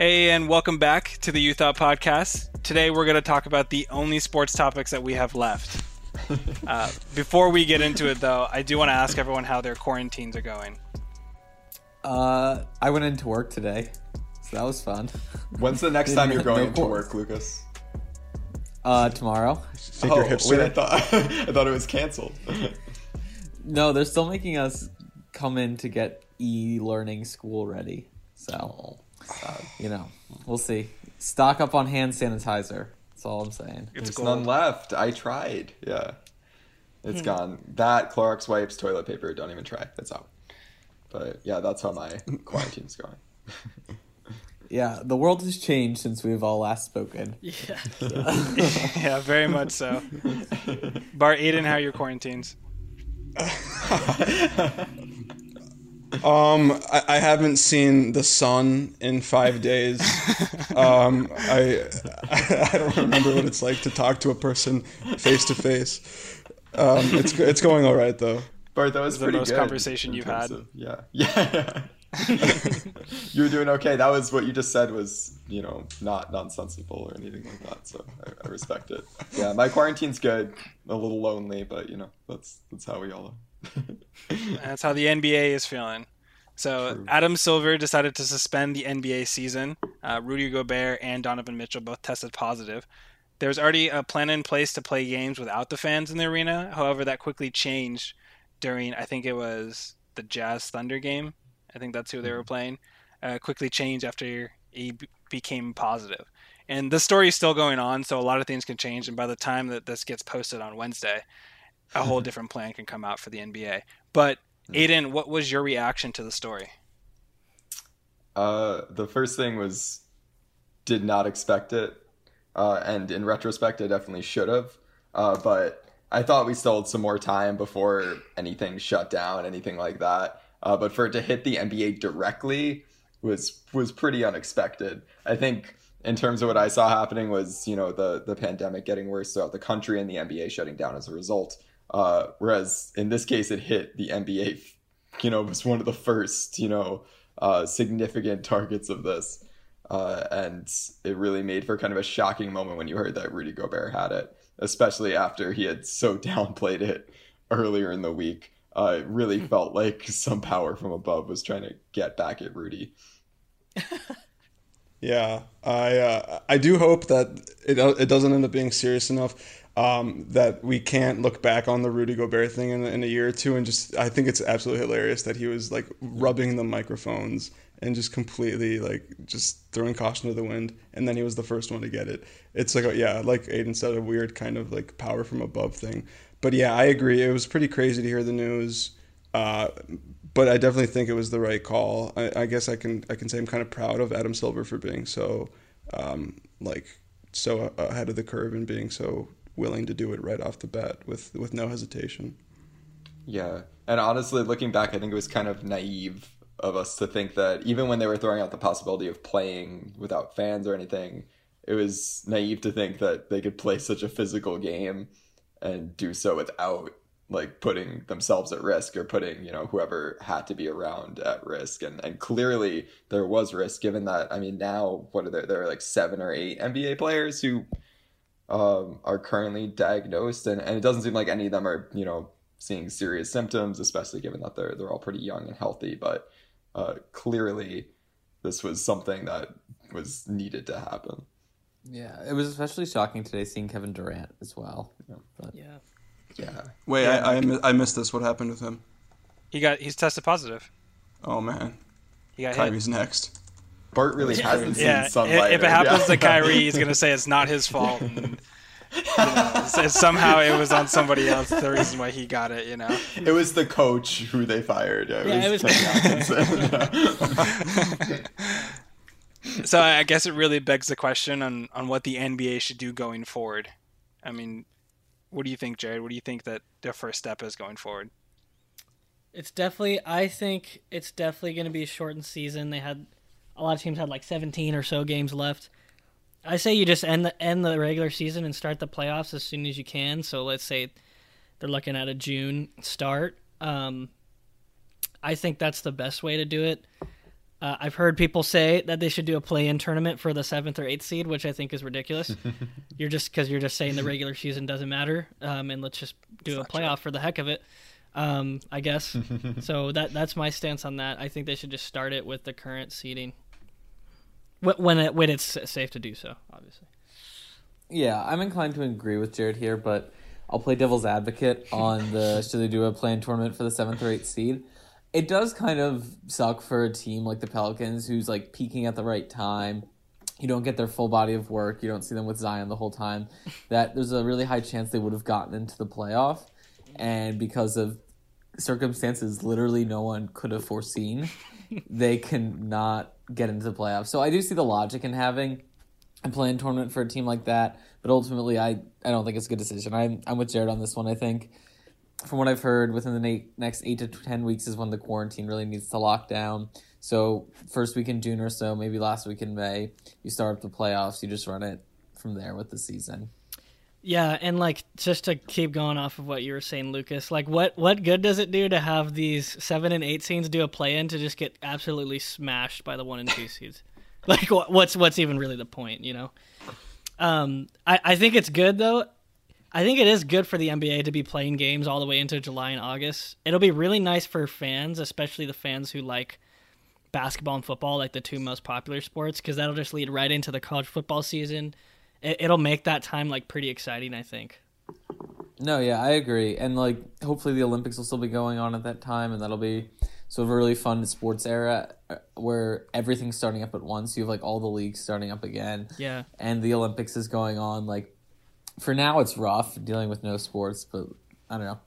Hey, and welcome back to the Youth Out Podcast. Today we're going to talk about the only sports topics that we have left. Uh, before we get into it, though, I do want to ask everyone how their quarantines are going. Uh, I went into work today, so that was fun. When's the next time you're No going into work, Lucas? Uh, tomorrow. Think you're hipster? wait, I thought I thought it was canceled. No, they're still making us come in to get e-learning school ready. So, uh, you know, we'll see. Stock up on hand sanitizer. That's all I'm saying. It's There's gold. none left. I tried. Yeah, Hmm. it's gone. That Clorox wipes, toilet paper. Don't even try. It's out. But yeah, that's how my quarantine's going. Yeah, the world has changed since we've all last spoken. Yeah. yeah, very much so. Bart Aidan, how are your quarantines? Um, I, I haven't seen the sun in five days. um, I I don't remember what it's like to talk to a person face to face. Um, it's it's going all right though. Bart, that was the most good conversation you've had. of- yeah, yeah. you were doing okay. That was what you just said was, you know, not nonsensical or anything like that. So I, I respect it. Yeah, my quarantine's good. A little lonely, but you know, that's that's how we all are. That's how the NBA is feeling. So True. Adam Silver decided to suspend the NBA season. Uh, Rudy Gobert and Donovan Mitchell both tested positive. There was already a plan in place to play games without the fans in the arena. However, that quickly changed during I think it was the Jazz Thunder game. I think that's who they were playing. Uh, quickly changed after he b- became positive. And the story is still going on, so a lot of things can change. And by the time that this gets posted on Wednesday, a whole different plan can come out for the NBA. But Aidan, what was your reaction to the story? Uh, the first thing was did not expect it, uh, and in retrospect, I definitely should have. Uh, but I thought we still had some more time before anything shut down, anything like that. Uh, but for it to hit the NBA directly was was pretty unexpected. I think in terms of what I saw happening was you know the the pandemic getting worse throughout the country and the NBA shutting down as a result. Uh, whereas in this case, it hit the NBA. You know, it was one of the first you know uh, significant targets of this. Uh, and it really made for kind of a shocking moment when you heard that Rudy Gobert had it, especially after he had so downplayed it earlier in the week. Uh, it really felt like some power from above was trying to get back at Rudy. Yeah, I uh, I do hope that it it doesn't end up being serious enough um, that we can't look back on the Rudy Gobert thing in, in a year or two and just I think it's absolutely hilarious that he was like rubbing the microphones and just completely like just throwing caution to the wind and then he was the first one to get it. It's like a, yeah, like Aidan said, a weird kind of like power from above thing. But yeah, I agree. It was pretty crazy to hear the news. Uh, but I definitely think it was the right call. I, I guess I can I can say I'm kind of proud of Adam Silver for being so um, like so ahead of the curve and being so willing to do it right off the bat with with no hesitation. Yeah. And honestly, looking back, I think it was kind of naive of us to think that even when they were throwing out the possibility of playing without fans or anything, it was naive to think that they could play such a physical game and do so without like putting themselves at risk or putting, you know, whoever had to be around at risk. And and clearly there was risk given that I mean now what are there there are like seven or eight NBA players who um, are currently diagnosed, and, and it doesn't seem like any of them are, you know, seeing serious symptoms, especially given that they're they're all pretty young and healthy. But uh, clearly, this was something that was needed to happen. Yeah, it was especially shocking today seeing Kevin Durant as well. But Yeah. Yeah, Wait, I I, I missed this. What happened with him? He got he's tested positive. Oh man, He got hit. Kyrie's next. Bart really hasn't seen Yeah, sunlight. if it happens yeah. to Kyrie, he's gonna say it's not his fault. And, you know, somehow it was on somebody else. The reason why he got it, you know. it was the coach who they fired. Yeah, Yeah, it was- So I guess it really begs the question on on what the NBA should do going forward. I mean, what do you think, Jarod? What do you think that their first step is going forward? It's definitely. I think it's definitely going to be a shortened season. They had a lot of teams had like 17 or so games left. I say you just end the end the regular season and start the playoffs as soon as you can. So let's say they're looking at a June start. Um, I think that's the best way to do it. Uh, I've heard people say that they should do a play-in tournament for the seventh or eighth seed, which I think is ridiculous. you're just because you're just saying the regular season doesn't matter, um, and let's just do a playoff for the heck of it. Um, I guess. so that that's my stance on that. I think they should just start it with the current seeding Wh- when it, when it's safe to do so. Obviously. Yeah, I'm inclined to agree with Jarod here, but I'll play devil's advocate on the should they do a play-in tournament for the seventh or eighth seed. It does kind of suck for a team like the Pelicans who's like peaking at the right time. You don't get their full body of work. You don't see them with Zion the whole time. That there's a really high chance they would have gotten into the playoff, and because of circumstances literally no one could have foreseen, they cannot get into the playoffs. So I do see the logic in having a play-in tournament for a team like that, but ultimately, I, I don't think it's a good decision. I'm I'm with Jarod on this one. I think, from what I've heard, within the na- next eight to ten weeks is when the quarantine really needs to lock down. So first week in June or so, maybe last week in May, you start up the playoffs. You just run it from there with the season. Yeah, and like just to keep going off of what you were saying, Lucas, like what what good does it do to have these seven and eight seeds do a play in to just get absolutely smashed by the one and two seeds? Like what's what's even really the point, you know? Um, I I think it's good though. I think it is good for the NBA to be playing games all the way into July and August. It'll be really nice for fans, especially the fans who like basketball and football, like the two most popular sports, because that'll just lead right into the college football season. It, it'll make that time like pretty exciting, I think. No, yeah, I agree. And like hopefully the Olympics will still be going on at that time and that'll be sort of a really fun sports era uh, where everything's starting up at once. You have like all the leagues starting up again. Yeah. And the Olympics is going on. Like for now it's rough dealing with no sports, but I don't know.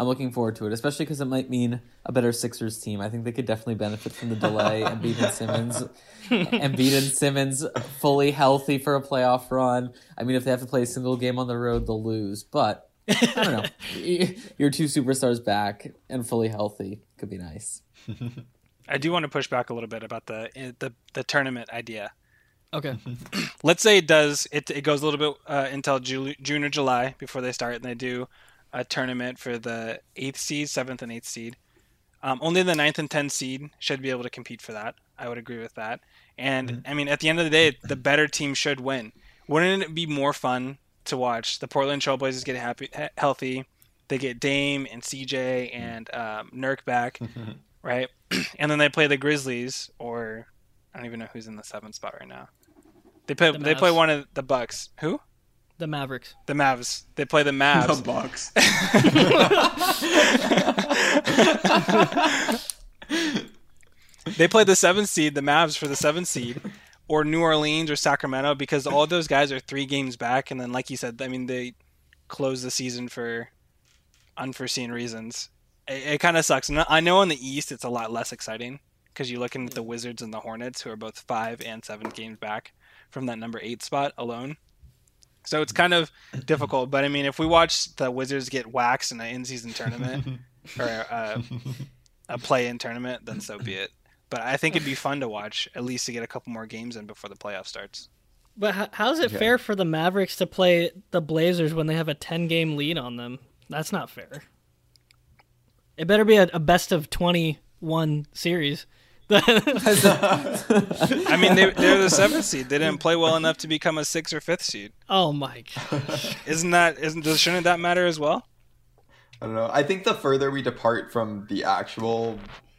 I'm looking forward to it, especially because it might mean a better Sixers team. I think they could definitely benefit from the delay and Embiid and Simmons, Embiid and Simmons fully healthy for a playoff run. I mean, if they have to play a single game on the road, they'll lose. But I don't know. Your two superstars back and fully healthy could be nice. I do want to push back a little bit about the the the tournament idea. Okay. Let's say it does. It it goes a little bit uh, until Ju- June or July before they start, and they do a tournament for the eighth seed, seventh, and eighth seed. Um, only the ninth and tenth seed should be able to compete for that. I would agree with that. And I mean, at the end of the day, the better team should win. Wouldn't it be more fun to watch the Portland Trailblazers get happy, he- healthy? They get Dame and CJ and um, Nurk back, right? and then they play the Grizzlies, or I don't even know who's in the seventh spot right now. They play. The they play one of the Bucks. Who? The Mavericks. The Mavs. They play the Mavs. The Mavs. Bucks. they play the seventh seed, the Mavs for the seventh seed, or New Orleans or Sacramento because all those guys are three games back, and then like you said, I mean they close the season for unforeseen reasons. It, it kind of sucks. And I know in the East it's a lot less exciting because you're looking at the Wizards and the Hornets, who are both five and seven games back from that number eight spot alone. So it's kind of difficult. But I mean, if we watch the Wizards get waxed in an in-season tournament or uh, a play-in tournament, then so be it. But I think it'd be fun to watch, at least to get a couple more games in before the playoff starts. But how, how's it Yeah. fair for the Mavericks to play the Blazers when they have a 10 game lead on them? That's not fair. It better be a, a best of 21 series. I mean, they, they're the seventh seed. They didn't play well enough to become a sixth or fifth seed. oh my god. Isn't that? Isn't shouldn't that matter as well? I don't know. I think the further we depart from the actual,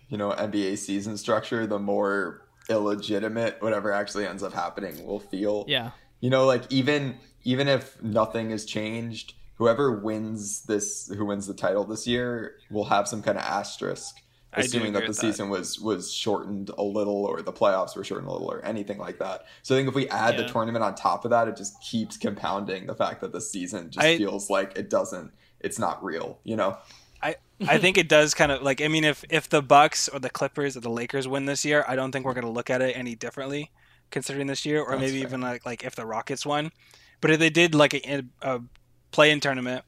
you know, NBA season structure, the more illegitimate whatever actually ends up happening will feel. Yeah. You know, like even even if nothing has changed, whoever wins this who wins the title this year will have some kind of asterisk. Assuming that the that. season was was shortened a little or the playoffs were shortened a little or anything like that. So I think if we add Yeah. the tournament on top of that, it just keeps compounding the fact that the season just I- feels like it doesn't it's not real, you know? I I think it does kind of like I mean if if the Bucks or the Clippers or the Lakers win this year, I don't think we're going to look at it any differently considering this year, or That's maybe fair. even like like if the Rockets won. But if they did like a, a play-in tournament,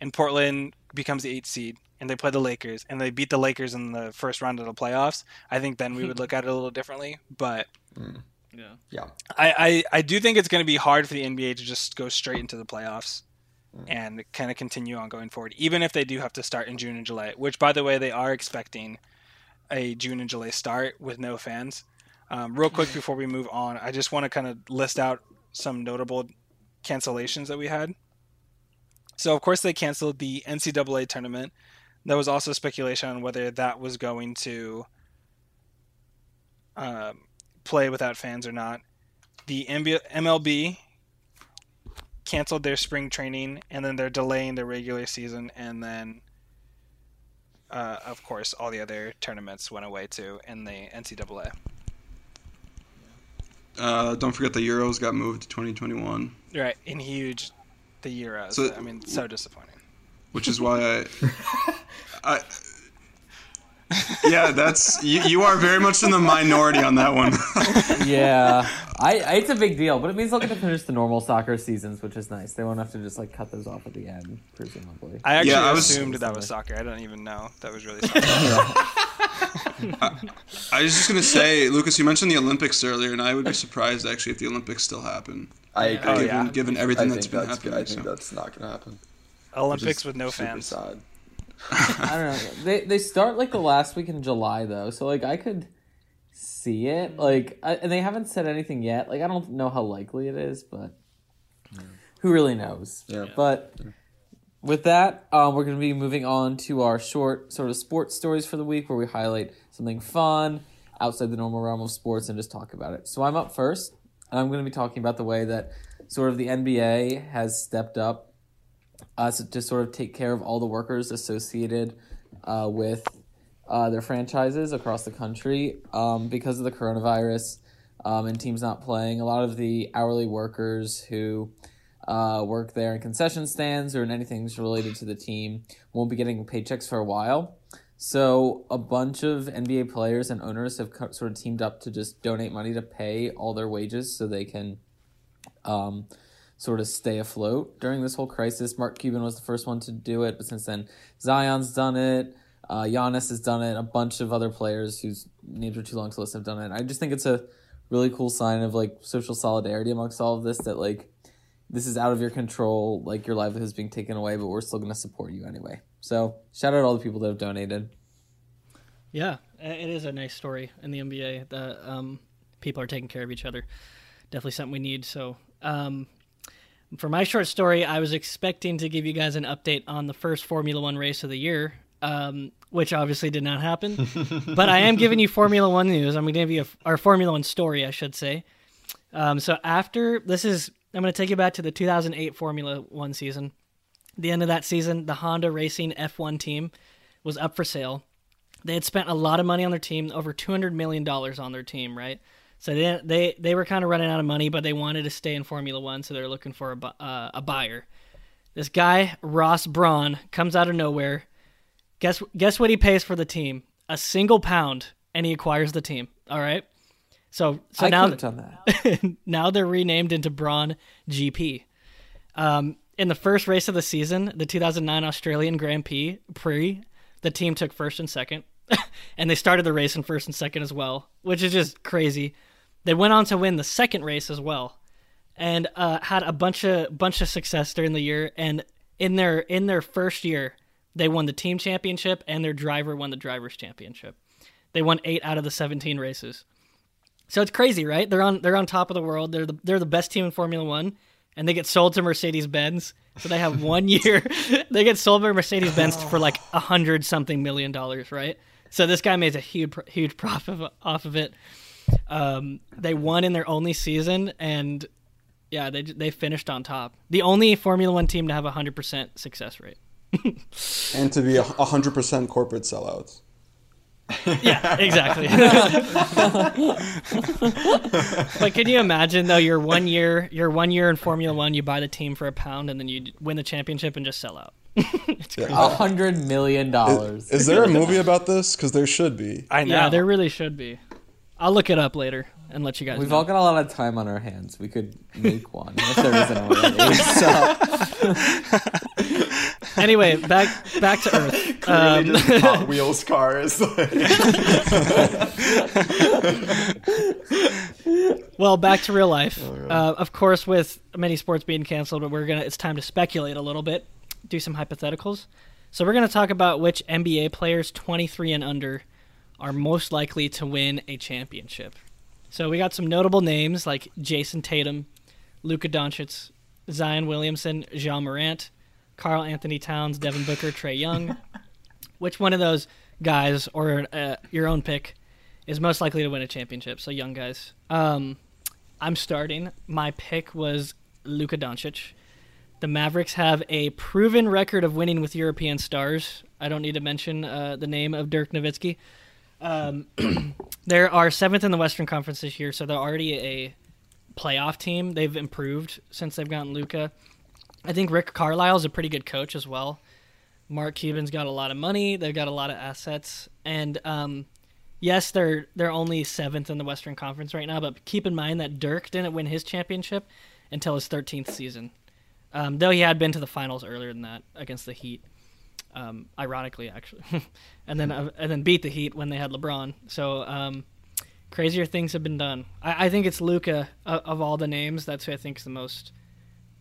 and Portland becomes the eighth seed, and they play the Lakers, and they beat the Lakers in the first round of the playoffs, I think then we would look at it a little differently. But Yeah. Yeah. I, I, I do think it's going to be hard for the NBA to just go straight into the playoffs and kind of continue on going forward, even if they do have to start in June and July, which, by the way, they are expecting a June and July start with no fans. Um, real quick before we move on, I just want to kind of list out some notable cancellations that we had. So, of course, they canceled the NCAA tournament. There was also speculation on whether that was going to um, play without fans or not. The MLB canceled their spring training, and then they're delaying the regular season, and then, uh, of course, all the other tournaments went away too in the NCAA. Uh, don't forget the Euros got moved to 2021. Right, in huge, the Euros. So, I mean, so disappointing. Which is why I, I yeah, that's you, you. are very much in the minority on that one. yeah, I, I, it's a big deal, but it means they'll get to finish the normal soccer seasons, which is nice. They won't have to just like cut those off at the end, presumably. I actually yeah, I was, assumed that was soccer. I don't even know that was really soccer. I, I, was just gonna say, Lucas, you mentioned the Olympics earlier, and I would be surprised actually if the Olympics still happen. I agree. Given, oh, yeah. given everything that's been that's, happening, I think so. that's not gonna happen. Olympics with no fans. Sad. I don't know. They they start like the last week in July though, so like I could see it. Like, I, and they haven't said anything yet. Like, I don't know how likely it is, but who really knows? Yeah. But with that, um, we're going to be moving on to our short sort of sports stories for the week, where we highlight something fun outside the normal realm of sports and just talk about it. So I'm up first, and I'm going to be talking about the way that sort of the NBA has stepped up uh, to sort of take care of all the workers associated uh, with uh, their franchises across the country um, because of the coronavirus um, and teams not playing. A lot of the hourly workers who uh, work there in concession stands or in anything related to the team won't be getting paychecks for a while. So a bunch of NBA players and owners have sort of teamed up to just donate money to pay all their wages so they can um, sort of stay afloat during this whole crisis. Mark Cuban was the first one to do it, but since then, Zion's done it. Uh, Giannis has done it. A bunch of other players whose names are too long to list have done it. I just think it's a really cool sign of like social solidarity amongst all of this that like this is out of your control, like your livelihood is being taken away, but we're still going to support you anyway. So shout out all the people that have donated. Yeah, it is a nice story in the NBA that um, people are taking care of each other. Definitely something we need. So um, for my short story, I was expecting to give you guys an update on the first Formula One race of the year, um, which obviously did not happen. but I am giving you Formula One news. I'm going to give you a, our Formula One story, I should say. Um, so after this is, I'm going to take you back to the 2008 Formula One season. The end of that season, the Honda Racing F1 team was up for sale. They had spent a lot of money on their team, over 200 million dollars on their team, right? So they they they were kind of running out of money, but they wanted to stay in Formula One, so they're looking for a uh, a buyer. This guy Ross Brawn comes out of nowhere. Guess guess what he pays for the team? A single pound, and he acquires the team. All right. So so I now that. now they're renamed into Brawn GP. Um, in the first race of the season, the 2009 Australian Grand Prix, Prix the team took first and second, and they started the race in first and second as well, which is just crazy. They went on to win the second race as well, and uh, had a bunch of bunch of success during the year. And in their in their first year, they won the team championship, and their driver won the drivers' championship. They won eight out of the seventeen races. So it's crazy, right? They're on they're on top of the world. They're the they're the best team in Formula One, and they get sold to Mercedes Benz. So they have one year. they get sold by Mercedes Benz for like a hundred something million dollars, right? So this guy made a huge huge profit off of it. Um, they won in their only season, and yeah, they they finished on top. The only Formula One team to have a hundred percent success rate, and to be a hundred percent corporate sellouts. yeah, exactly. but can you imagine though? You're one year, you're one year in Formula One. You buy the team for a pound, and then you win the championship and just sell out. It's a hundred million dollars. Is, is, there a movie about this? Because there should be. I know. Yeah, there really should be. I'll look it up later and let you guys. Know. We've know. all got a lot of time on our hands. We could make one if there isn't already. So. anyway, back back to Earth. Clearly, um, just Hot Wheels cars. well, back to real life. Uh, of course, with many sports being canceled, we're gonna. It's time to speculate a little bit, do some hypotheticals. So we're gonna talk about which NBA players 23 and under are most likely to win a championship. So we got some notable names like Jayson Tatum, Luka Doncic, Zion Williamson, Ja Morant, Karl-Anthony Towns, Devin Booker, Trae Young. Which one of those guys, or uh, your own pick, is most likely to win a championship? So young guys. Um, I'm starting. My pick was Luka Doncic. The Mavericks have a proven record of winning with European stars. I don't need to mention uh, the name of Dirk Nowitzki. Um, they are seventh in the Western Conference this year, so they're already a playoff team. They've improved since they've gotten Luka. I think Rick Carlisle is a pretty good coach as well. Mark Cuban's got a lot of money. They've got a lot of assets, and um, yes, they're they're only seventh in the Western Conference right now. But keep in mind that Dirk didn't win his championship until his 13th season, um, though he had been to the finals earlier than that against the Heat. Um, ironically, actually, and then uh, and then beat the Heat when they had LeBron. So um, crazier things have been done. I, I think it's Luka uh, of all the names. That's who I think is the most.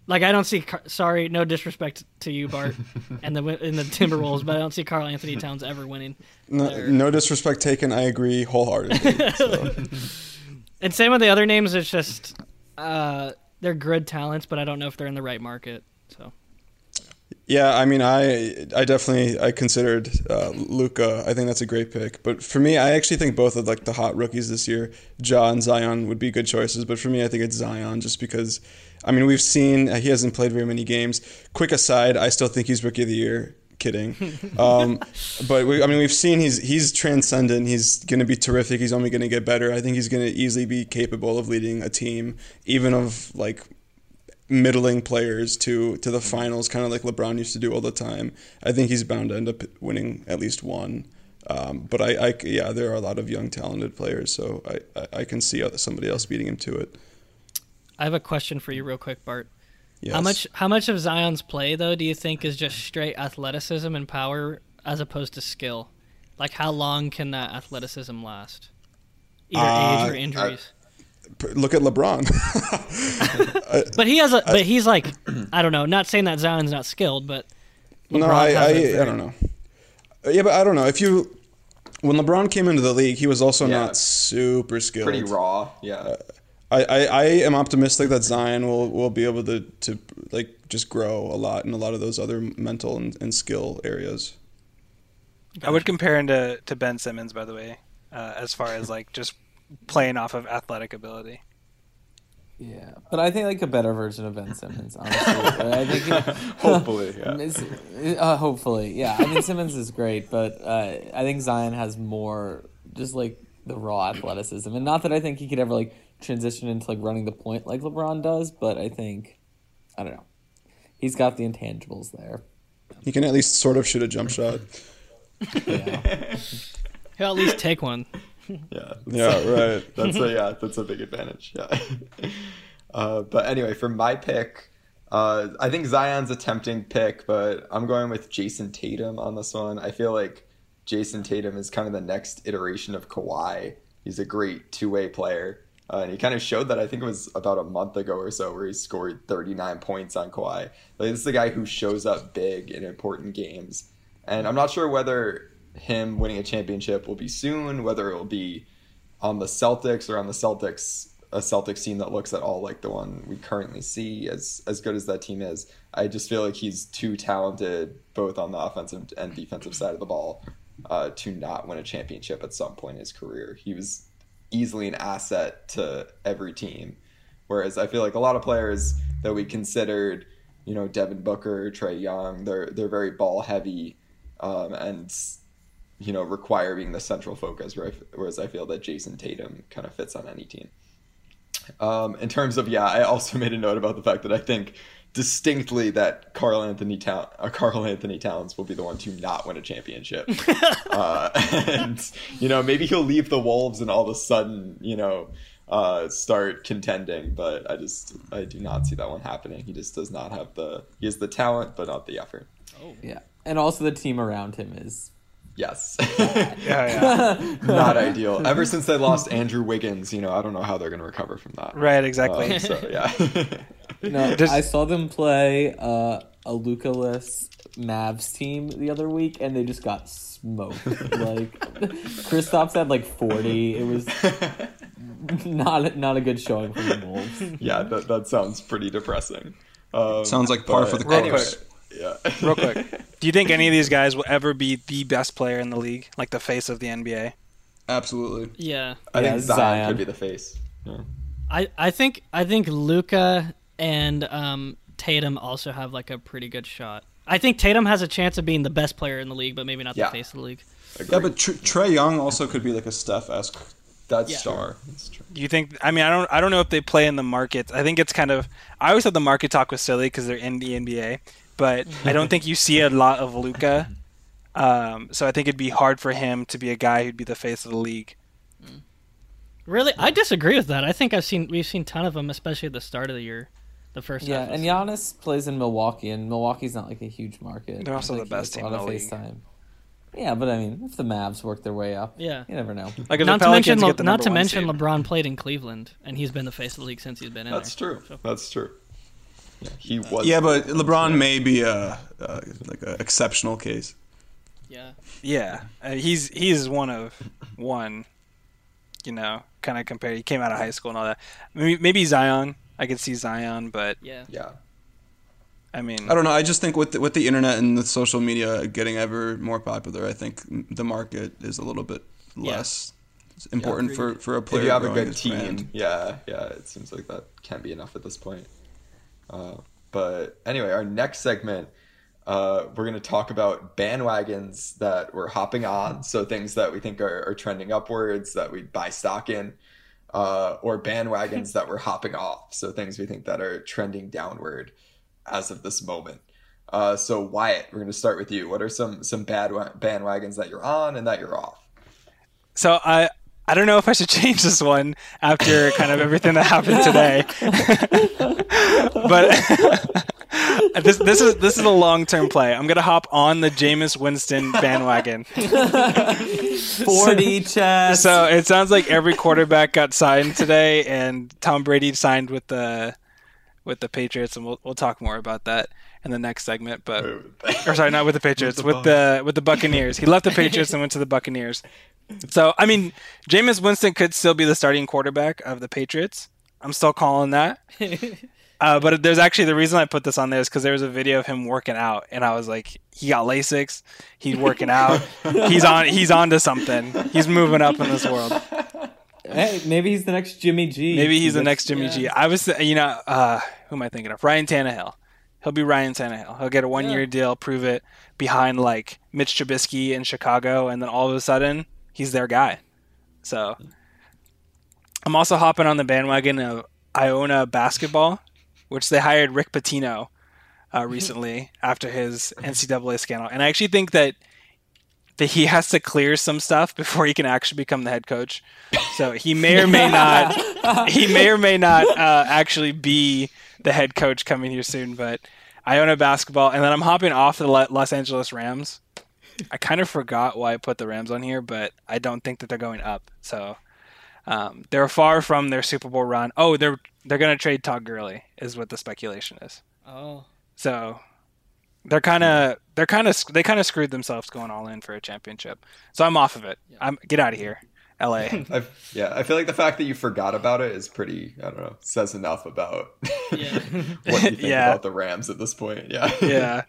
Like I don't see. Car- Sorry, no disrespect to you, Bart, and the in the Timberwolves, but I don't see Karl-Anthony Towns ever winning. No, no disrespect taken. I agree wholeheartedly. So, And same with the other names. It's just uh, they're good talents, but I don't know if they're in the right market. So yeah, I mean, I I definitely I considered uh, Luka. I think that's a great pick. But for me, I actually think both of like the hot rookies this year, Ja and Zion, would be good choices. But for me, I think it's Zion just because. I mean, we've seen uh, he hasn't played very many games. Quick aside, I still think he's rookie of the year. Kidding, um, but we, I mean, we've seen he's he's transcendent. He's going to be terrific. He's only going to get better. I think he's going to easily be capable of leading a team, even of like middling players to to the finals, kind of like LeBron used to do all the time. I think he's bound to end up winning at least one. Um, but I, I, yeah, there are a lot of young, talented players, so I, I, I can see somebody else beating him to it. I have a question for you, real quick, Bart. Yes. How much how much of Zion's play though do you think is just straight athleticism and power as opposed to skill? Like how long can that athleticism last? Either Uh, age or injuries. P- Look at LeBron. but he has a but he's like I don't know, not saying that Zion's not skilled, but no, LeBron I, has I, a very- I don't know. Uh, Yeah, but I don't know if you. When LeBron came into the league, he was also Yeah. not super skilled. Pretty raw. Yeah. I, I, I am optimistic that Zion will, will be able to, to like just grow a lot in a lot of those other mental and, and skill areas. I would compare him to, to Ben Simmons, by the way, uh, as far as like just playing off of athletic ability. Yeah, but I think like a better version of Ben Simmons. Honestly, I think he- Hopefully, yeah. Uh, hopefully, yeah. I mean, Simmons is great, but uh, I think Zion has more just like the raw athleticism, and not that I think he could ever like transition into like running the point like LeBron does, but I think I don't know. He's got the intangibles there. He can at least sort of shoot a jump shot. Yeah. he'll at least take one. Yeah. Yeah, right. that's a yeah, that's a big advantage. Yeah. Uh, but anyway, for my pick, uh, I think Zion's a tempting pick, but I'm going with Jayson Tatum on this one. I feel like Jayson Tatum is kind of the next iteration of Kawhi. He's a great two way player. Uh, and he kind of showed that I think it was about a month ago or so where he scored 39 points on Kawhi. Like, this is the guy who shows up big in important games. And I'm not sure whether him winning a championship will be soon, whether it will be on the Celtics or on the Celtics a Celtics team that looks at all like the one we currently see as as good as that team is. I just feel like he's too talented both on the offensive and defensive side of the ball uh, to not win a championship at some point in his career. He was easily an asset to every team. Whereas I feel like a lot of players that we considered, you know, Devin Booker, Trae Young, they're they're very ball heavy um, and you know require being the central focus. where I f- Whereas I feel that Jayson Tatum kind of fits on any team. Um, in terms of yeah, I also made a note about the fact that I think distinctly that Karl-Anthony Town, uh, Karl-Anthony Towns will be the one to not win a championship, uh, and you know maybe he'll leave the Wolves and all of a sudden you know uh, start contending, but I just I do not see that one happening. He just does not have the he has the talent but not the effort. Oh. yeah, and also the team around him is Yes. Yeah, yeah. not ideal. Ever since they lost Andrew Wiggins, you know, I don't know how they're going to recover from that. right, exactly. Um, so yeah. No, Just- I saw them play uh, a Luka-less Mavs team the other week, and they just got smoked. like Kristaps had like forty. It was not not a good showing from the Wolves. yeah, that that sounds pretty depressing. Um, Sounds like par but for the Real anyway, course. Yeah. Real quick, do you think any of these guys will ever be the best player in the league, like the face of the NBA? Absolutely. Yeah. I Yeah, think Zion, Zion. could be the face. Yeah. I, I think I think Luka and um, Tatum also have like a pretty good shot. I think Tatum has a chance of being the best player in the league, but maybe not Yeah. the face of the league. Yeah, but Tr- Trae Young also could be like a Steph esque that's Yeah. star. Do you think? I mean, I don't. I don't know if they play in the market. I think it's kind of. I always thought the market talk was silly because they're in the NBA, but I don't think you see a lot of Luka. Um, so I think it'd be hard for him to be a guy who'd be the face of the league. Really, I disagree with that. I think I've seen we've seen a ton of them, especially at the start of the year, the first Yeah, half. and the Giannis plays in Milwaukee, and Milwaukee's not like a huge market. They're also Like, the best team a lot in the face time. Yeah, but I mean, if the Mavs work their way up, Yeah. you never know. Like not to mention Le- get the not to mention seed. LeBron played in Cleveland, and he's been the face of the league since he's been in That's there. true. So- That's true. Yeah, he was. Yeah, but LeBron may be a, a like an exceptional case. Yeah. Yeah, uh, he's he's one of one. You know, kind of compare. He came out of high school and all that. Maybe, maybe Zion. I could see Zion, but Yeah. Yeah. I mean, I don't know. I just think with the, with the internet and the social media getting ever more popular, I think the market is a little bit Yeah. less important for, for a player. If you have a good team, brand. yeah, yeah, it seems like that can't be enough at this point. Uh, but anyway, our next segment, uh, we're going to talk about bandwagons that we're hopping on. So things that we think are, are trending upwards that we buy stock in, uh, or bandwagons that we're hopping off. So things we think that are trending downward as of this moment. Uh, so Wyatt, we're going to start with you. What are some some bad wa- bandwagons that you're on and that you're off? So I I don't know if I should change this one after kind of everything that happened today. but this this is this is a long term play. I'm gonna hop on the Jameis Winston bandwagon. Forty chest. So it sounds like every quarterback got signed today, and Tom Brady signed with the with the Patriots, and we'll we'll talk more about that in the next segment. But or sorry, not with the Patriots, with the with the Buccaneers. He left the Patriots and went to the Buccaneers. So I mean, Jameis Winston could still be the starting quarterback of the Patriots. I'm still calling that. Uh, but there's actually the reason I put this on there is because there was a video of him working out, and I was like, he got Lasix, he's working out, he's on, he's on to something, he's moving up in this world. hey, maybe he's the next Jimmy G. Maybe he's the next Jimmy G. I was, you know, uh, who am I thinking of? Ryan Tannehill. He'll be Ryan Tannehill. He'll get a one year deal, prove it behind like Mitch Trubisky in Chicago, and then all of a sudden he's their guy. So I'm also hopping on the bandwagon of Iona basketball, which they hired Rick Pitino uh, recently after his NCAA scandal, and I actually think that that he has to clear some stuff before he can actually become the head coach. So he may or may not he may or may not uh, actually be the head coach coming here soon. But Iona basketball, and then I'm hopping off the Los Angeles Rams. I kind of forgot why I put the Rams on here, but I don't think that they're going up. So um, they're far from their Super Bowl run. Oh, they're they're going to trade Todd Gurley, is what the speculation is. Oh. So they're kind of they're kind of they kind of screwed themselves going all in for a championship. So I'm off of it. I'm get out of here, L.A. I, yeah, I feel like the fact that you forgot about it is pretty. I don't know, says enough about Yeah. what you think Yeah. about the Rams at this point. Yeah, yeah.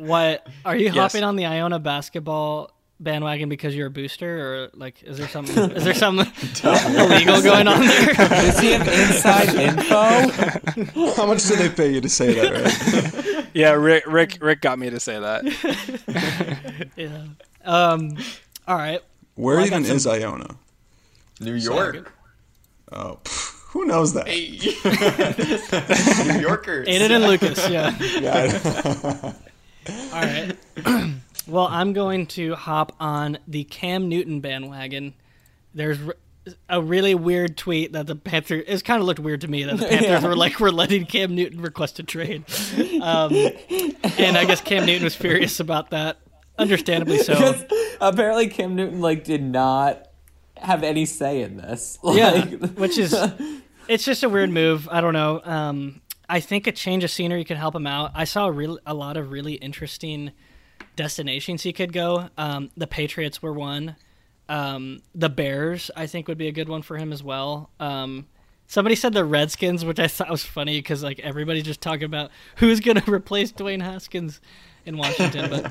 What are you Yes. hopping on the Iona basketball bandwagon because you're a booster, or like is there something is there something illegal going on there? Does he have inside info? How much do they pay you to say that? Right? yeah, Rick Rick Rick got me to say that. yeah. Um. All right. Where Well, even got some- is Iona? New York, Oh, pff, who knows that? New Yorkers. Aidan and Lucas. Yeah. Yeah, All right. well, I'm going to hop on the Cam Newton bandwagon. There's a really weird tweet that the Panthers. It's kind of looked weird to me that the Panthers Yeah. were like, "We're letting Cam Newton request a trade," um, and I guess Cam Newton was furious about that. Understandably so. Because apparently Cam Newton like did not have any say in this. Yeah, which is it's just a weird move. I don't know. Um, I think a change of scenery could help him out. I saw a, real, a lot of really interesting destinations he could go. Um, the Patriots were one. Um, the Bears, I think, would be a good one for him as well. Um, somebody said the Redskins, which I thought was funny because like everybody's just talking about who's going to replace Dwayne Haskins in Washington. But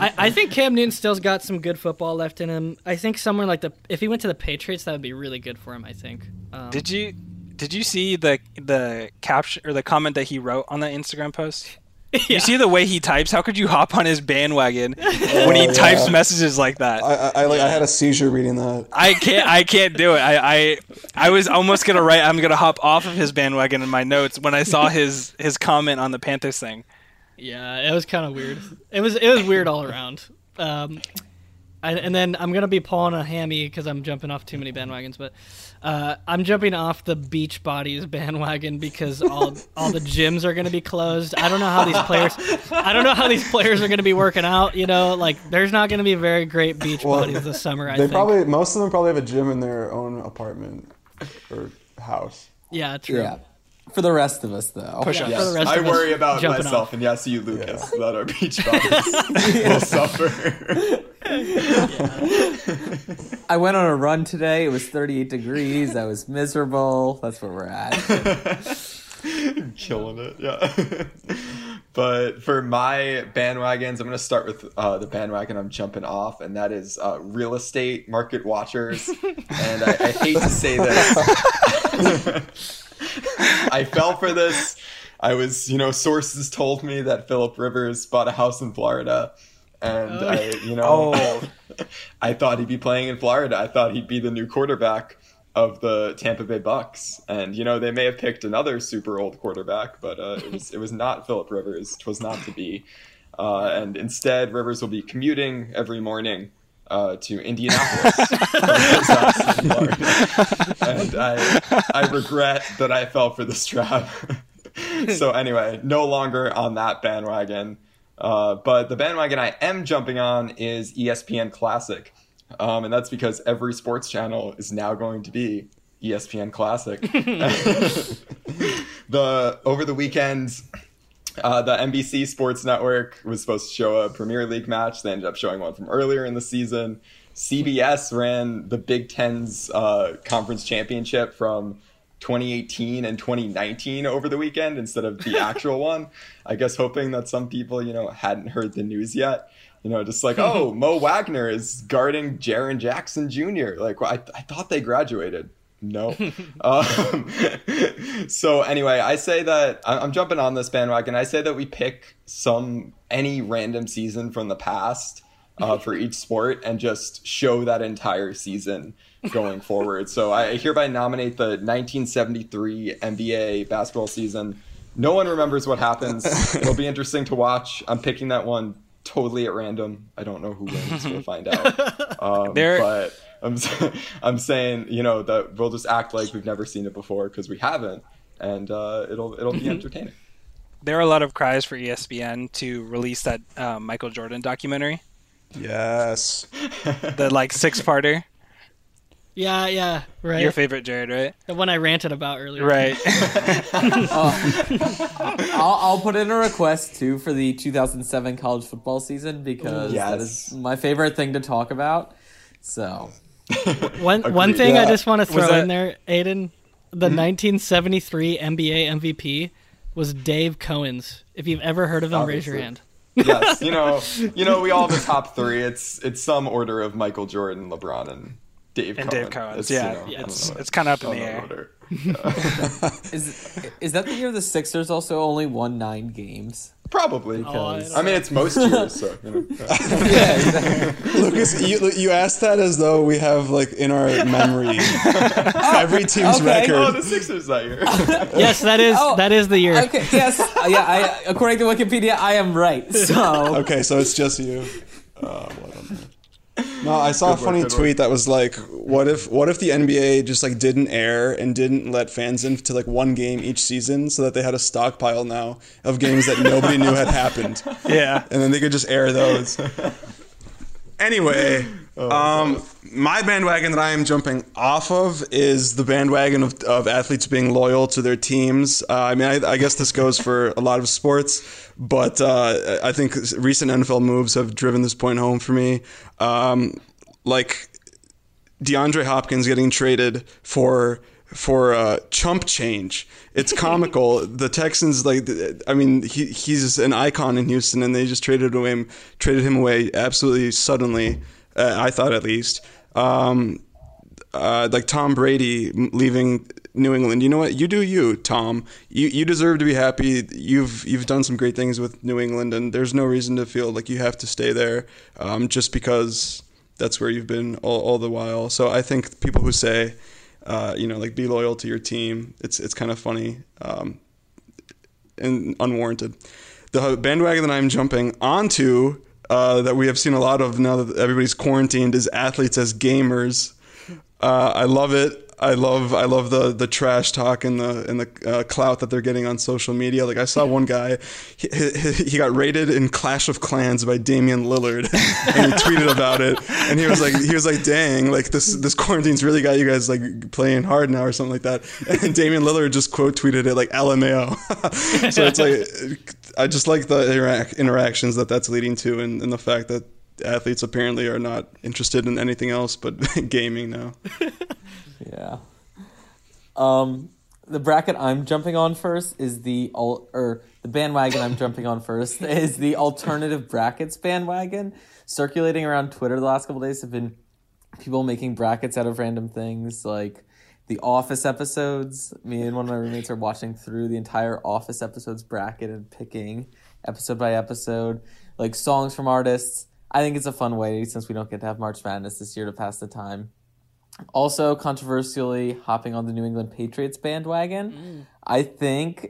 I, I think Cam Newton still's got some good football left in him. I think somewhere like the if he went to the Patriots, that would be really good for him. I think. Um, Did you did you see the the caption or the comment that he wrote on that Instagram post? You see the way he types? How could you hop on his bandwagon when he Oh, types yeah. messages like that? I, I, I like I had a seizure reading that. I can't. I can't do it. I, I, I was almost gonna write. I'm gonna hop off of his bandwagon in my notes when I saw his his comment on the Panthers thing. Yeah, it was kind of weird. It was it was weird all around. Um, I, and then I'm gonna be pulling a hammy because I'm jumping off too many bandwagons. But uh, I'm jumping off the beach bodies bandwagon because all all the gyms are gonna be closed. I don't know how these players. I don't know how these players are gonna be working out. You know, like there's not gonna be very great beach Well, bodies this summer. I They think. probably most of them probably have a gym in their own apartment or house. yeah, true. Yeah. For the rest of us, though. Push Yeah, ups. for the rest I of us worry about myself, off. and yes, you, Lucas, that our beach bodies will suffer. I went on a run today. It was 38 degrees. I was miserable. That's where we're at. Killing it, yeah. but for my bandwagons, I'm going to start with uh, the bandwagon I'm jumping off, and that is uh, real estate market watchers. and I, I hate to say this, I fell for this. I was, you know, sources told me that Philip Rivers bought a house in Florida. And I, you know, Oh. I thought he'd be playing in Florida. I thought he'd be the new quarterback of the Tampa Bay Bucks. And you know, they may have picked another super old quarterback, but uh, it was it was not Philip Rivers. It was not to be. Uh, and instead, Rivers will be commuting every morning uh, to Indianapolis, and I I regret that I fell for this trap. so anyway, no longer on that bandwagon. Uh, but the bandwagon I am jumping on is ESPN Classic, um, and that's because every sports channel is now going to be ESPN Classic. the over the weekend, uh, the NBC Sports Network was supposed to show a Premier League match. They ended up showing one from earlier in the season. CBS ran the Big Ten's uh, conference championship from 2018 and 2019 over the weekend instead of the actual one. I guess hoping that some people, you know, hadn't heard the news yet. You know, just like, oh, Mo Wagner is guarding Jaren Jackson Jr. Like, I, I thought they graduated. No. um, so anyway, I say that I- I'm jumping on this bandwagon. I say that we pick some any random season from the past uh, for each sport and just show that entire season going forward. So I hereby nominate the 1973 NBA basketball season. No one remembers what happens. It'll be interesting to watch. I'm picking that one totally at random. I don't know who wins. We'll find out. Um, There- but I'm I'm saying you know that we'll just act like we've never seen it before because we haven't, and uh, it'll it'll be entertaining. There are a lot of cries for ESPN to release that um, Michael Jordan documentary, Yes. the like six parter. Yeah, yeah, right. Your favorite, Jarod, right? the one I ranted about earlier. Right. I'll, I'll put in a request too for the 2007 college football season because that Yes. is my favorite thing to talk about. So One one Agreed. thing I just want to throw that- in there, Aidan, the hmm? 1973 NBA MVP was Dave Cowens. If you've ever heard of him, raise your hand. yes, you know, you know, we all have a top three. It's it's some order of Michael Jordan, LeBron, and Dave. and Cohen. Dave Cowens. It's, Yeah, you know, I it's know. it's kind of up in the air. order. is is that the year the Sixers also only won nine games? Probably. Oh, I I, mean, it's most years, so you know. Yeah, exactly. Lucas, you, you asked that as though we have like in our memory every team's okay. oh, record. the Sixers that year. Yes, that is Oh, that is the year. Okay, yes, Uh, yeah. I, according to Wikipedia, I am right. So Okay, so it's just you. Uh, what on earth? No, I saw a Good work, funny good tweet that was like, "What if what if the NBA just like didn't air and didn't let fans in to like one game each season, so that they had a stockpile now of games that nobody knew had happened, Yeah. and then they could just air those." Anyway, um, my bandwagon that I am jumping off of is the bandwagon of, of athletes being loyal to their teams. Uh, I mean, I, I guess this goes for a lot of sports, but uh, I think recent NFL moves have driven this point home for me. Um, like DeAndre Hopkins getting traded for for uh, chump change. It's comical. the Texans, like, I mean, he he's an icon in Houston, and they just traded away traded him away absolutely suddenly. Uh, I thought at least. Um, uh, like Tom Brady leaving New England. You know what? You do you, Tom. You you deserve to be happy. You've you've done some great things with New England, and there's no reason to feel like you have to stay there um, just because that's where you've been all, all the while. So I think people who say uh, you know, like be loyal to your team. It's it's kind of funny um, and unwarranted. The bandwagon that I'm jumping onto uh, that we have seen a lot of now that everybody's quarantined is athletes as gamers. Uh, I love it. I love I love the the trash talk and the and the uh, clout that they're getting on social media. Like I saw one guy, he, he, got rated in Clash of Clans by Damian Lillard, and he tweeted about it. And he was like he was like, "Dang, like this this quarantine's really got you guys like playing hard now or something like that." And Damian Lillard just quote tweeted it like LMAO. so it's like I just like the interac- interactions that that's leading to, and, and the fact that athletes apparently are not interested in anything else but gaming now. Yeah. Um, the bracket I'm jumping on first is the or the bandwagon I'm jumping on first is the alternative brackets bandwagon. Circulating around Twitter the last couple days have been people making brackets out of random things like the Office episodes. Me and one of my roommates are watching through the entire Office episodes bracket and picking episode by episode, like songs from artists. I think it's a fun way since we don't get to have March Madness this year to pass the time. Also, controversially, hopping on the New England Patriots bandwagon. Mm. I think,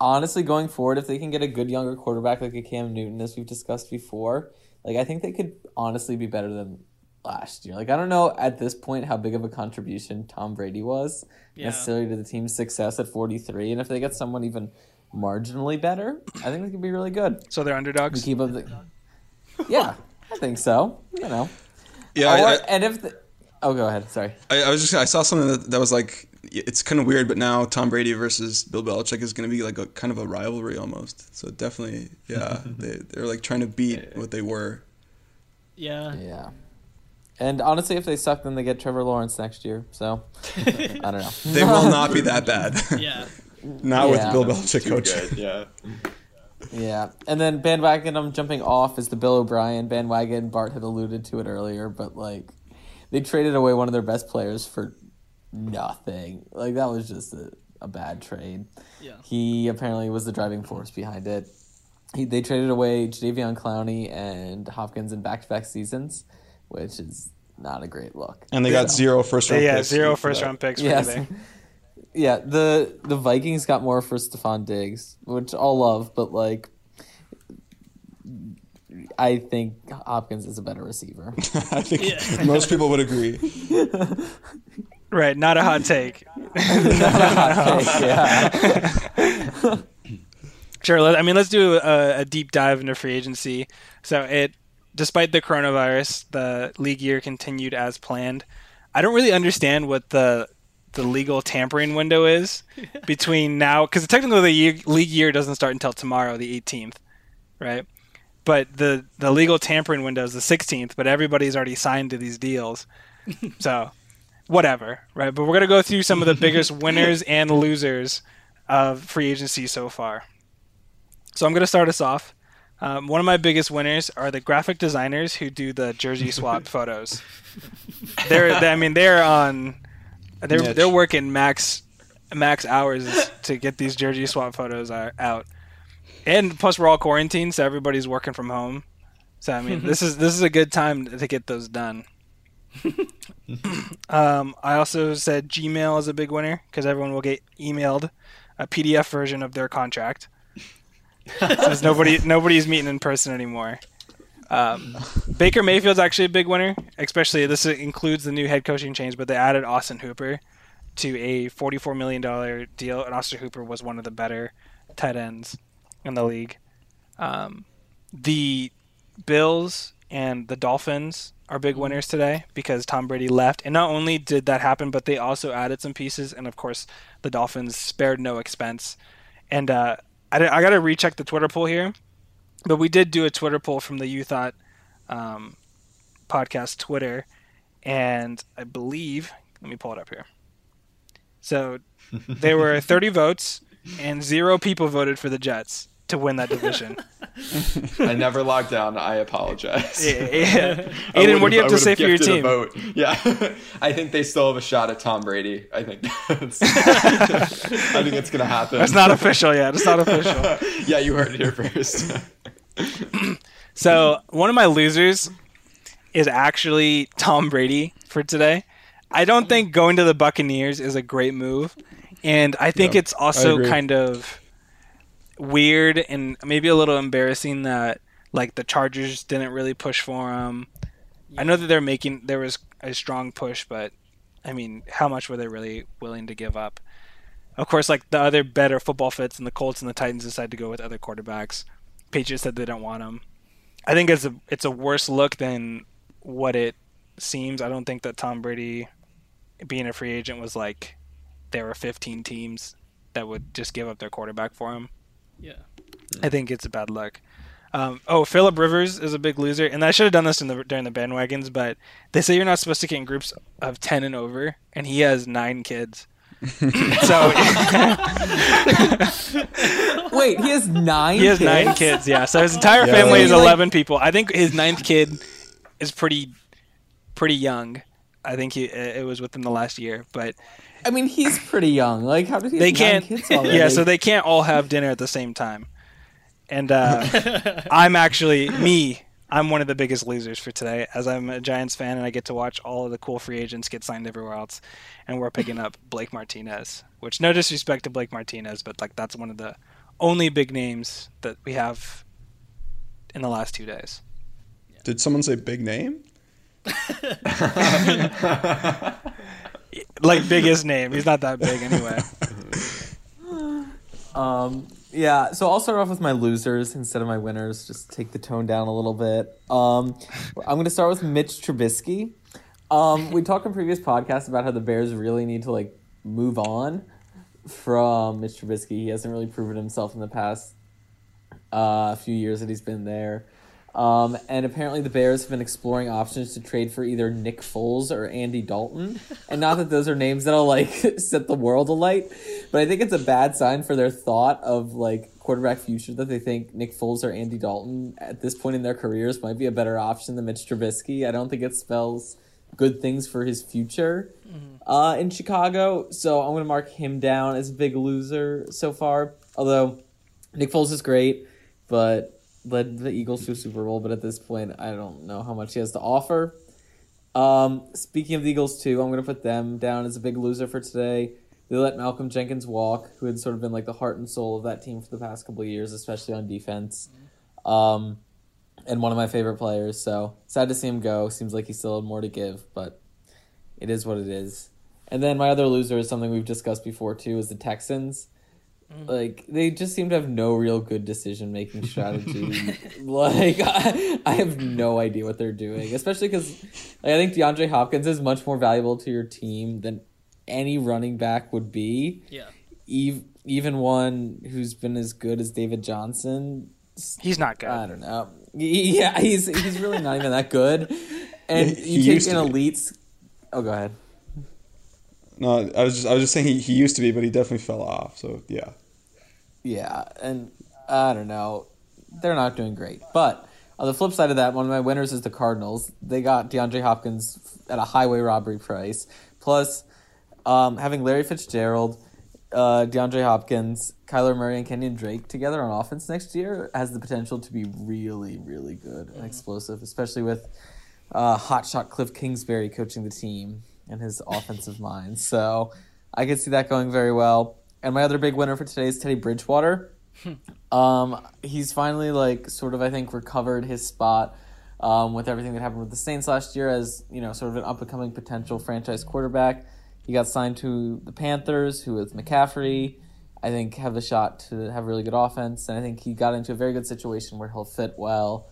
honestly, going forward, if they can get a good younger quarterback like a Cam Newton, as we've discussed before, like I think they could honestly be better than last year. Like I don't know at this point how big of a contribution Tom Brady was Yeah. necessarily to the team's success at 43, and if they get someone even marginally better, I think they could be really good. So they're underdogs. Keep up the, yeah, I think so. You know, Yeah, or, I, I, and if the, oh, go ahead. Sorry. I, I was just I saw something that, that was like it's kind of weird, but now Tom Brady versus Bill Belichick is going to be like a kind of a rivalry almost. So definitely, yeah, they they're like trying to beat what they were. Yeah. Yeah. And honestly, if they suck, then they get Trevor Lawrence next year. So I don't know. They will not be that bad. Yeah. not Yeah. with Bill Belichick Too coach. good, yeah. Yeah, and then bandwagon I'm jumping off is the Bill O'Brien bandwagon. Bart had alluded to it earlier, but like they traded away one of their best players for nothing. Like that was just a, a bad trade. Yeah. He apparently was the driving force behind it. He, they traded away Jadeveon Clowney and Hopkins in back-to-back seasons, which is not a great look. And they got zero first round. yeah, picks zero for first that. round picks for Yes. anything. Yeah, the the Vikings got more for Stefon Diggs, which I'll love, but like I think Hopkins is a better receiver. I think most people would agree. Right, not a hot take. yeah. Sure. Let, I mean, let's do a, a deep dive into free agency. So it, despite the coronavirus, the league year continued as planned. I don't really understand what the the legal tampering window is between now, because technically the year, league year doesn't start until tomorrow, the 18th, right? But the the legal tampering window is the 16th. But everybody's already signed to these deals, so whatever, right? But we're gonna go through some of the biggest winners and losers of free agency so far. So I'm going to start us off. Um, one of my biggest winners are the graphic designers who do the jersey swap photos. They're, they, I mean, they're on, they're they're working max max hours to get these jersey swap photos out. And plus, we're all quarantined, so everybody's working from home. So I mean, this is this is a good time to get those done. um, I also said Gmail is a big winner because everyone will get emailed a PDF version of their contract. Since nobody nobody's meeting in person anymore. Um, Baker Mayfield's actually a big winner, especially this includes the new head coaching change, but they added Austin Hooper to a $44 million deal, and Austin Hooper was one of the better tight ends in the league. Um, the Bills and the Dolphins are big winners today because Tom Brady left. And not only did that happen, but they also added some pieces. And of course, the Dolphins spared no expense. And uh, I, I got to recheck the Twitter poll here, but we did do a Twitter poll from the You Thought um, podcast Twitter, and I believe let me pull it up here. So there were 30 votes, and zero people voted for the Jets to win that division. I never locked down. I apologize. yeah, yeah. Aidan, what do you would've- to say for your team? Yeah, I think they still have a shot at Tom Brady. I think I think it's gonna happen. It's not official yet. It's not official. yeah, you heard it here first. So one of my losers is actually Tom Brady for today. I don't think going to the Buccaneers is a great move, and I think Yeah, it's also kind of weird and maybe a little embarrassing that like the Chargers didn't really push for him. I know that they're making there was a strong push, but I mean, how much were they really willing to give up? Of course, like the other better football fits and the Colts and the Titans decided to go with other quarterbacks. Patriots said they don't want him. I think it's a it's a worse look than what it seems. I don't think that Tom Brady being a free agent was like there were 15 teams that would just give up their quarterback for him. Yeah. I think it's a bad look. Um, oh, Philip Rivers is a big loser, and I should have done this in the, during the bandwagons, but they say you're not supposed to get in groups of ten and over, and he has nine kids. so Wait, he has nine. he has kids? nine kids. Yeah, so his entire Yeah. family is Like- eleven people. I think his ninth kid is pretty pretty young. I think he it was within the last year, but I mean, he's pretty young. Like, how did he? they have can't. Kids already? Yeah, so they can't all have dinner at the same time. And uh, I'm actually me. I'm one of the biggest losers for today, as I'm a Giants fan and I get to watch all of the cool free agents get signed everywhere else, and we're picking up Blake Martinez. Which, no disrespect to Blake Martinez, but like that's one of the only big names that we have in the last two days. Did someone say big name? Like biggest name, he's not that big anyway. Um, yeah, so I'll start off with my losers instead of my winners. Just take the tone down a little bit. Um, I'm going to start with Mitch Trubisky. Um, we talked in previous podcasts about how the Bears really need to like move on from Mitch Trubisky. He hasn't really proven himself in the past uh, few years that he's been there. Um, and apparently, the Bears have been exploring options to trade for either Nick Foles or Andy Dalton. And not that those are names that'll like set the world alight, but I think it's a bad sign for their thought of like quarterback future that they think Nick Foles or Andy Dalton at this point in their careers might be a better option than Mitch Trubisky. I don't think it spells good things for his future uh, in Chicago. So I'm going to mark him down as a big loser so far. Although Nick Foles is great, but led the Eagles to a Super Bowl. But at this point, I don't know how much he has to offer. Um, speaking of the Eagles, too, I'm going to put them down as a big loser for today. They let Malcolm Jenkins walk, who had sort of been like the heart and soul of that team for the past couple of years, especially on defense. Um, and one of my favorite players. So sad to see him go. Seems like he still had more to give, but it is what it is. And then my other loser is something we've discussed before too, is the Texans. Like they just seem to have no real good decision making strategy. like I, I have no idea what they're doing, especially because like, I think DeAndre Hopkins is much more valuable to your team than any running back would be. Yeah. Eve, even one who's been as good as David Johnson. He's not good. I don't know. Yeah, he's he's really not even that good. And He- you he take an elite. Oh, go ahead. No, I was just I was just saying he, he used to be, but he definitely fell off. So yeah. Yeah, and I don't know. They're not doing great. But on the flip side of that, one of my winners is the Cardinals. They got DeAndre Hopkins at a highway robbery price. Plus, um, having Larry Fitzgerald, uh, DeAndre Hopkins, Kyler Murray, and Kenyon Drake together on offense next year has the potential to be really, really good and explosive, especially with uh, hotshot Cliff Kingsbury coaching the team and his offensive mind. So I could see that going very well. And my other big winner for today is Teddy Bridgewater. um, he's finally like sort of I think recovered his spot um, with everything that happened with the Saints last year as you know sort of an up and coming potential franchise quarterback. He got signed to the Panthers, who with McCaffrey, I think have a shot to have really good offense, and I think he got into a very good situation where he'll fit well.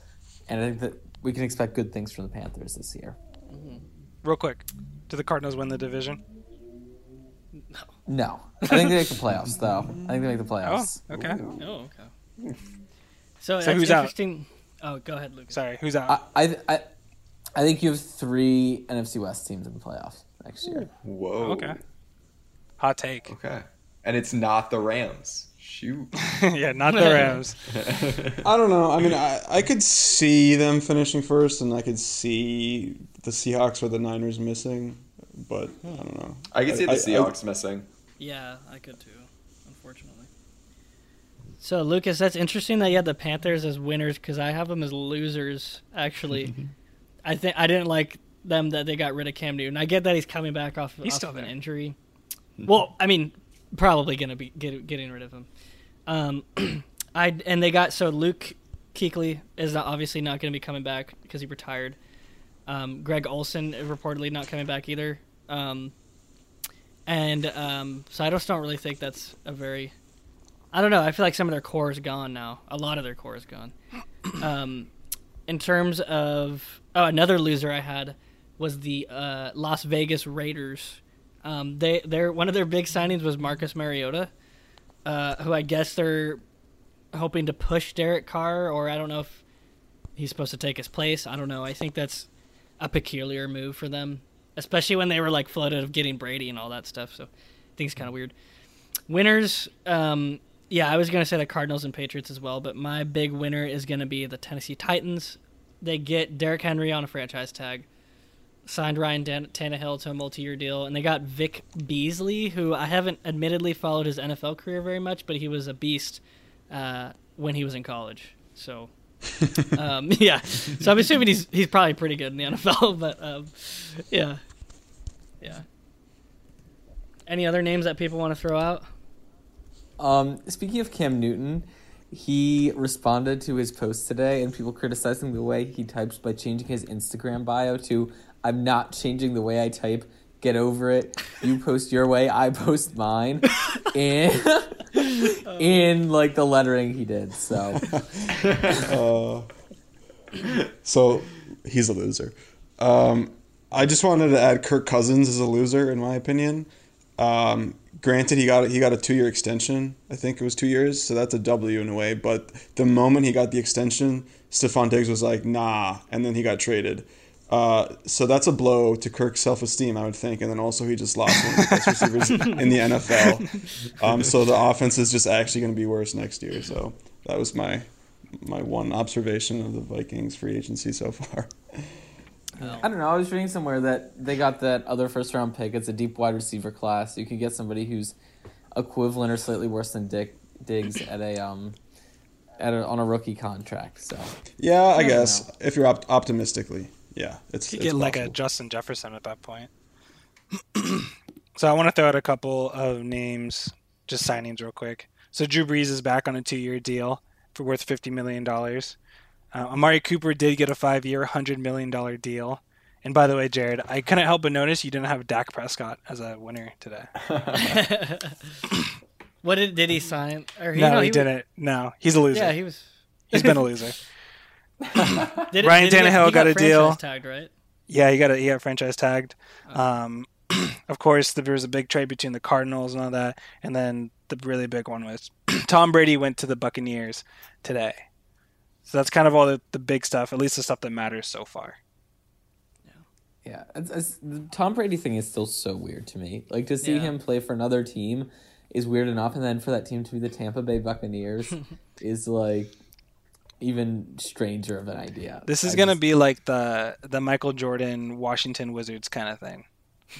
And I think that we can expect good things from the Panthers this year. Real quick, do the Cardinals win the division? No, I think they make the playoffs though. I think they make the Oh, playoffs. okay. Oh, okay. So, So that's who's out? interesting. Oh, go ahead, Lucas. Sorry, who's out? I, I I I think you have three NFC West teams in the playoffs next year. Whoa. okay. Hot take. Okay. And it's not the Rams. Shoot. yeah, not the Rams. I don't know. I mean, I, I could see them finishing first, and I could see the Seahawks or the Niners missing, but I don't know. I can see the I- I- Seahawks missing. Yeah, I could too, unfortunately. So, Lucas, that's interesting that you had the Panthers as winners because I have them as losers. Actually, I think I didn't like them that they got rid of Cam Newton. I get that he's coming back off, He's off still of an injury. Well, I mean, probably gonna be get, getting rid of him. Um, I and they got so Luke Kuechly is not, obviously not going to be coming back because he retired. Um, Greg Olsen is reportedly not coming back either. Um, and um, so I just don't really think that's a very. I don't know. I feel like some of their core is gone now. A lot of their core is gone. Um, in terms of oh, another loser I had was the uh, Las Vegas Raiders. Um, they their one of their big signings was Marcus Mariota, uh, who I guess they're hoping to push Derek Carr, or I don't know if he's supposed to take his place. I don't know. I think that's a peculiar move for them, especially when they were like floated of getting Brady and all that stuff. So I think it's kind of weird. Winners, um, yeah, I was gonna say the Cardinals and Patriots as well, but my big winner is gonna be the Tennessee Titans. They get Derrick Henry on a franchise tag, signed Ryan Dan- Tannehill to a multi-year deal, and they got Vic Beasley, who I haven't admittedly followed his NFL career very much, but he was a beast uh, when he was in college. So, um, yeah. So I'm assuming he's he's probably pretty good in the NFL, but um, yeah, yeah. Any other names that people want to throw out? Um, speaking of Cam Newton, he responded to his post today, and people criticizing the way he types by changing his Instagram bio to "I'm not changing the way I type. Get over it. You post your way, I post mine." in in like the lettering he did. So Uh, so he's a loser. Um, I just wanted to add Kirk Cousins is a loser in my opinion. Um, granted, he got he got a two year extension. I think it was two years, so that's a W in a way. But the moment he got the extension, Stefon Diggs was like, "Nah," and then he got traded. Uh, so that's a blow to Kirk's self esteem, I would think. And then also he just lost one of the best receivers in the NFL. Um, so the offense is just actually going to be worse next year. So that was my my one observation of the Vikings free agency so far. I don't know. I was reading somewhere that they got that other first round pick. It's a deep wide receiver class. You could get somebody who's equivalent or slightly worse than Dick Diggs at a um at a, on a rookie contract. So Yeah, I don't guess if you're op- optimistically, yeah, it's, You it's get like a. Justin Jefferson at that point. so I want to throw out a couple of names, just signings real quick. So Drew Brees is back on a two-year deal for worth fifty million dollars. Uh, Amari Cooper did get a five-year, hundred million dollar deal. And by the way, Jarod, I couldn't help but notice you didn't have Dak Prescott as a winner today. What did did he sign? Or no, no, he, was- didn't. No, he's a loser. Yeah, he was. he's been a loser. Did, Ryan did Tannehill he got a deal. Tagged, right? Yeah, he got a, he got franchise tagged. Um, of course, there was a big trade between the Cardinals and all that, and then the really big one was Tom Brady went to the Buccaneers today. So that's kind of all the, the big stuff, at least the stuff that matters so far. yeah, it's, it's, the Tom Brady thing is still so weird to me. Like to see Yeah. him play for another team is weird enough, and then for that team to be the Tampa Bay Buccaneers is like even stranger of an idea. This is I gonna just- be like the the Michael Jordan Washington Wizards kind of thing.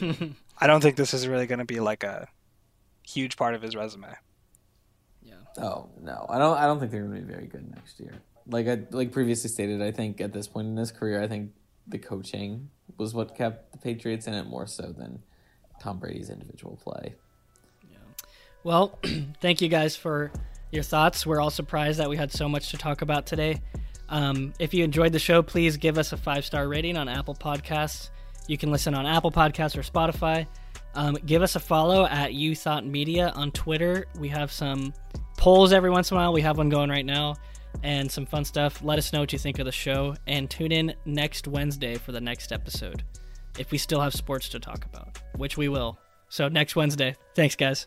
I don't think this is really gonna be like a huge part of his resume. Yeah. Oh no, I don't. I don't think they're going to be very good next year. Like I like previously stated, I think at this point in his career, I think the coaching was what kept the Patriots in it more so than Tom Brady's individual play. Yeah. Well, thank you guys for your thoughts. We're all surprised that we had so much to talk about today. Um, if you enjoyed the show, please give us a five star rating on Apple Podcasts. You can listen on Apple Podcasts or Spotify. Um, give us a follow at You Thought Media on Twitter. We have some polls every once in a while. We have one going right now. And some fun stuff. Let us know what you think of the show, and tune in next Wednesday for the next episode. If we still have sports to talk about, which we will. So next Wednesday. Thanks, guys.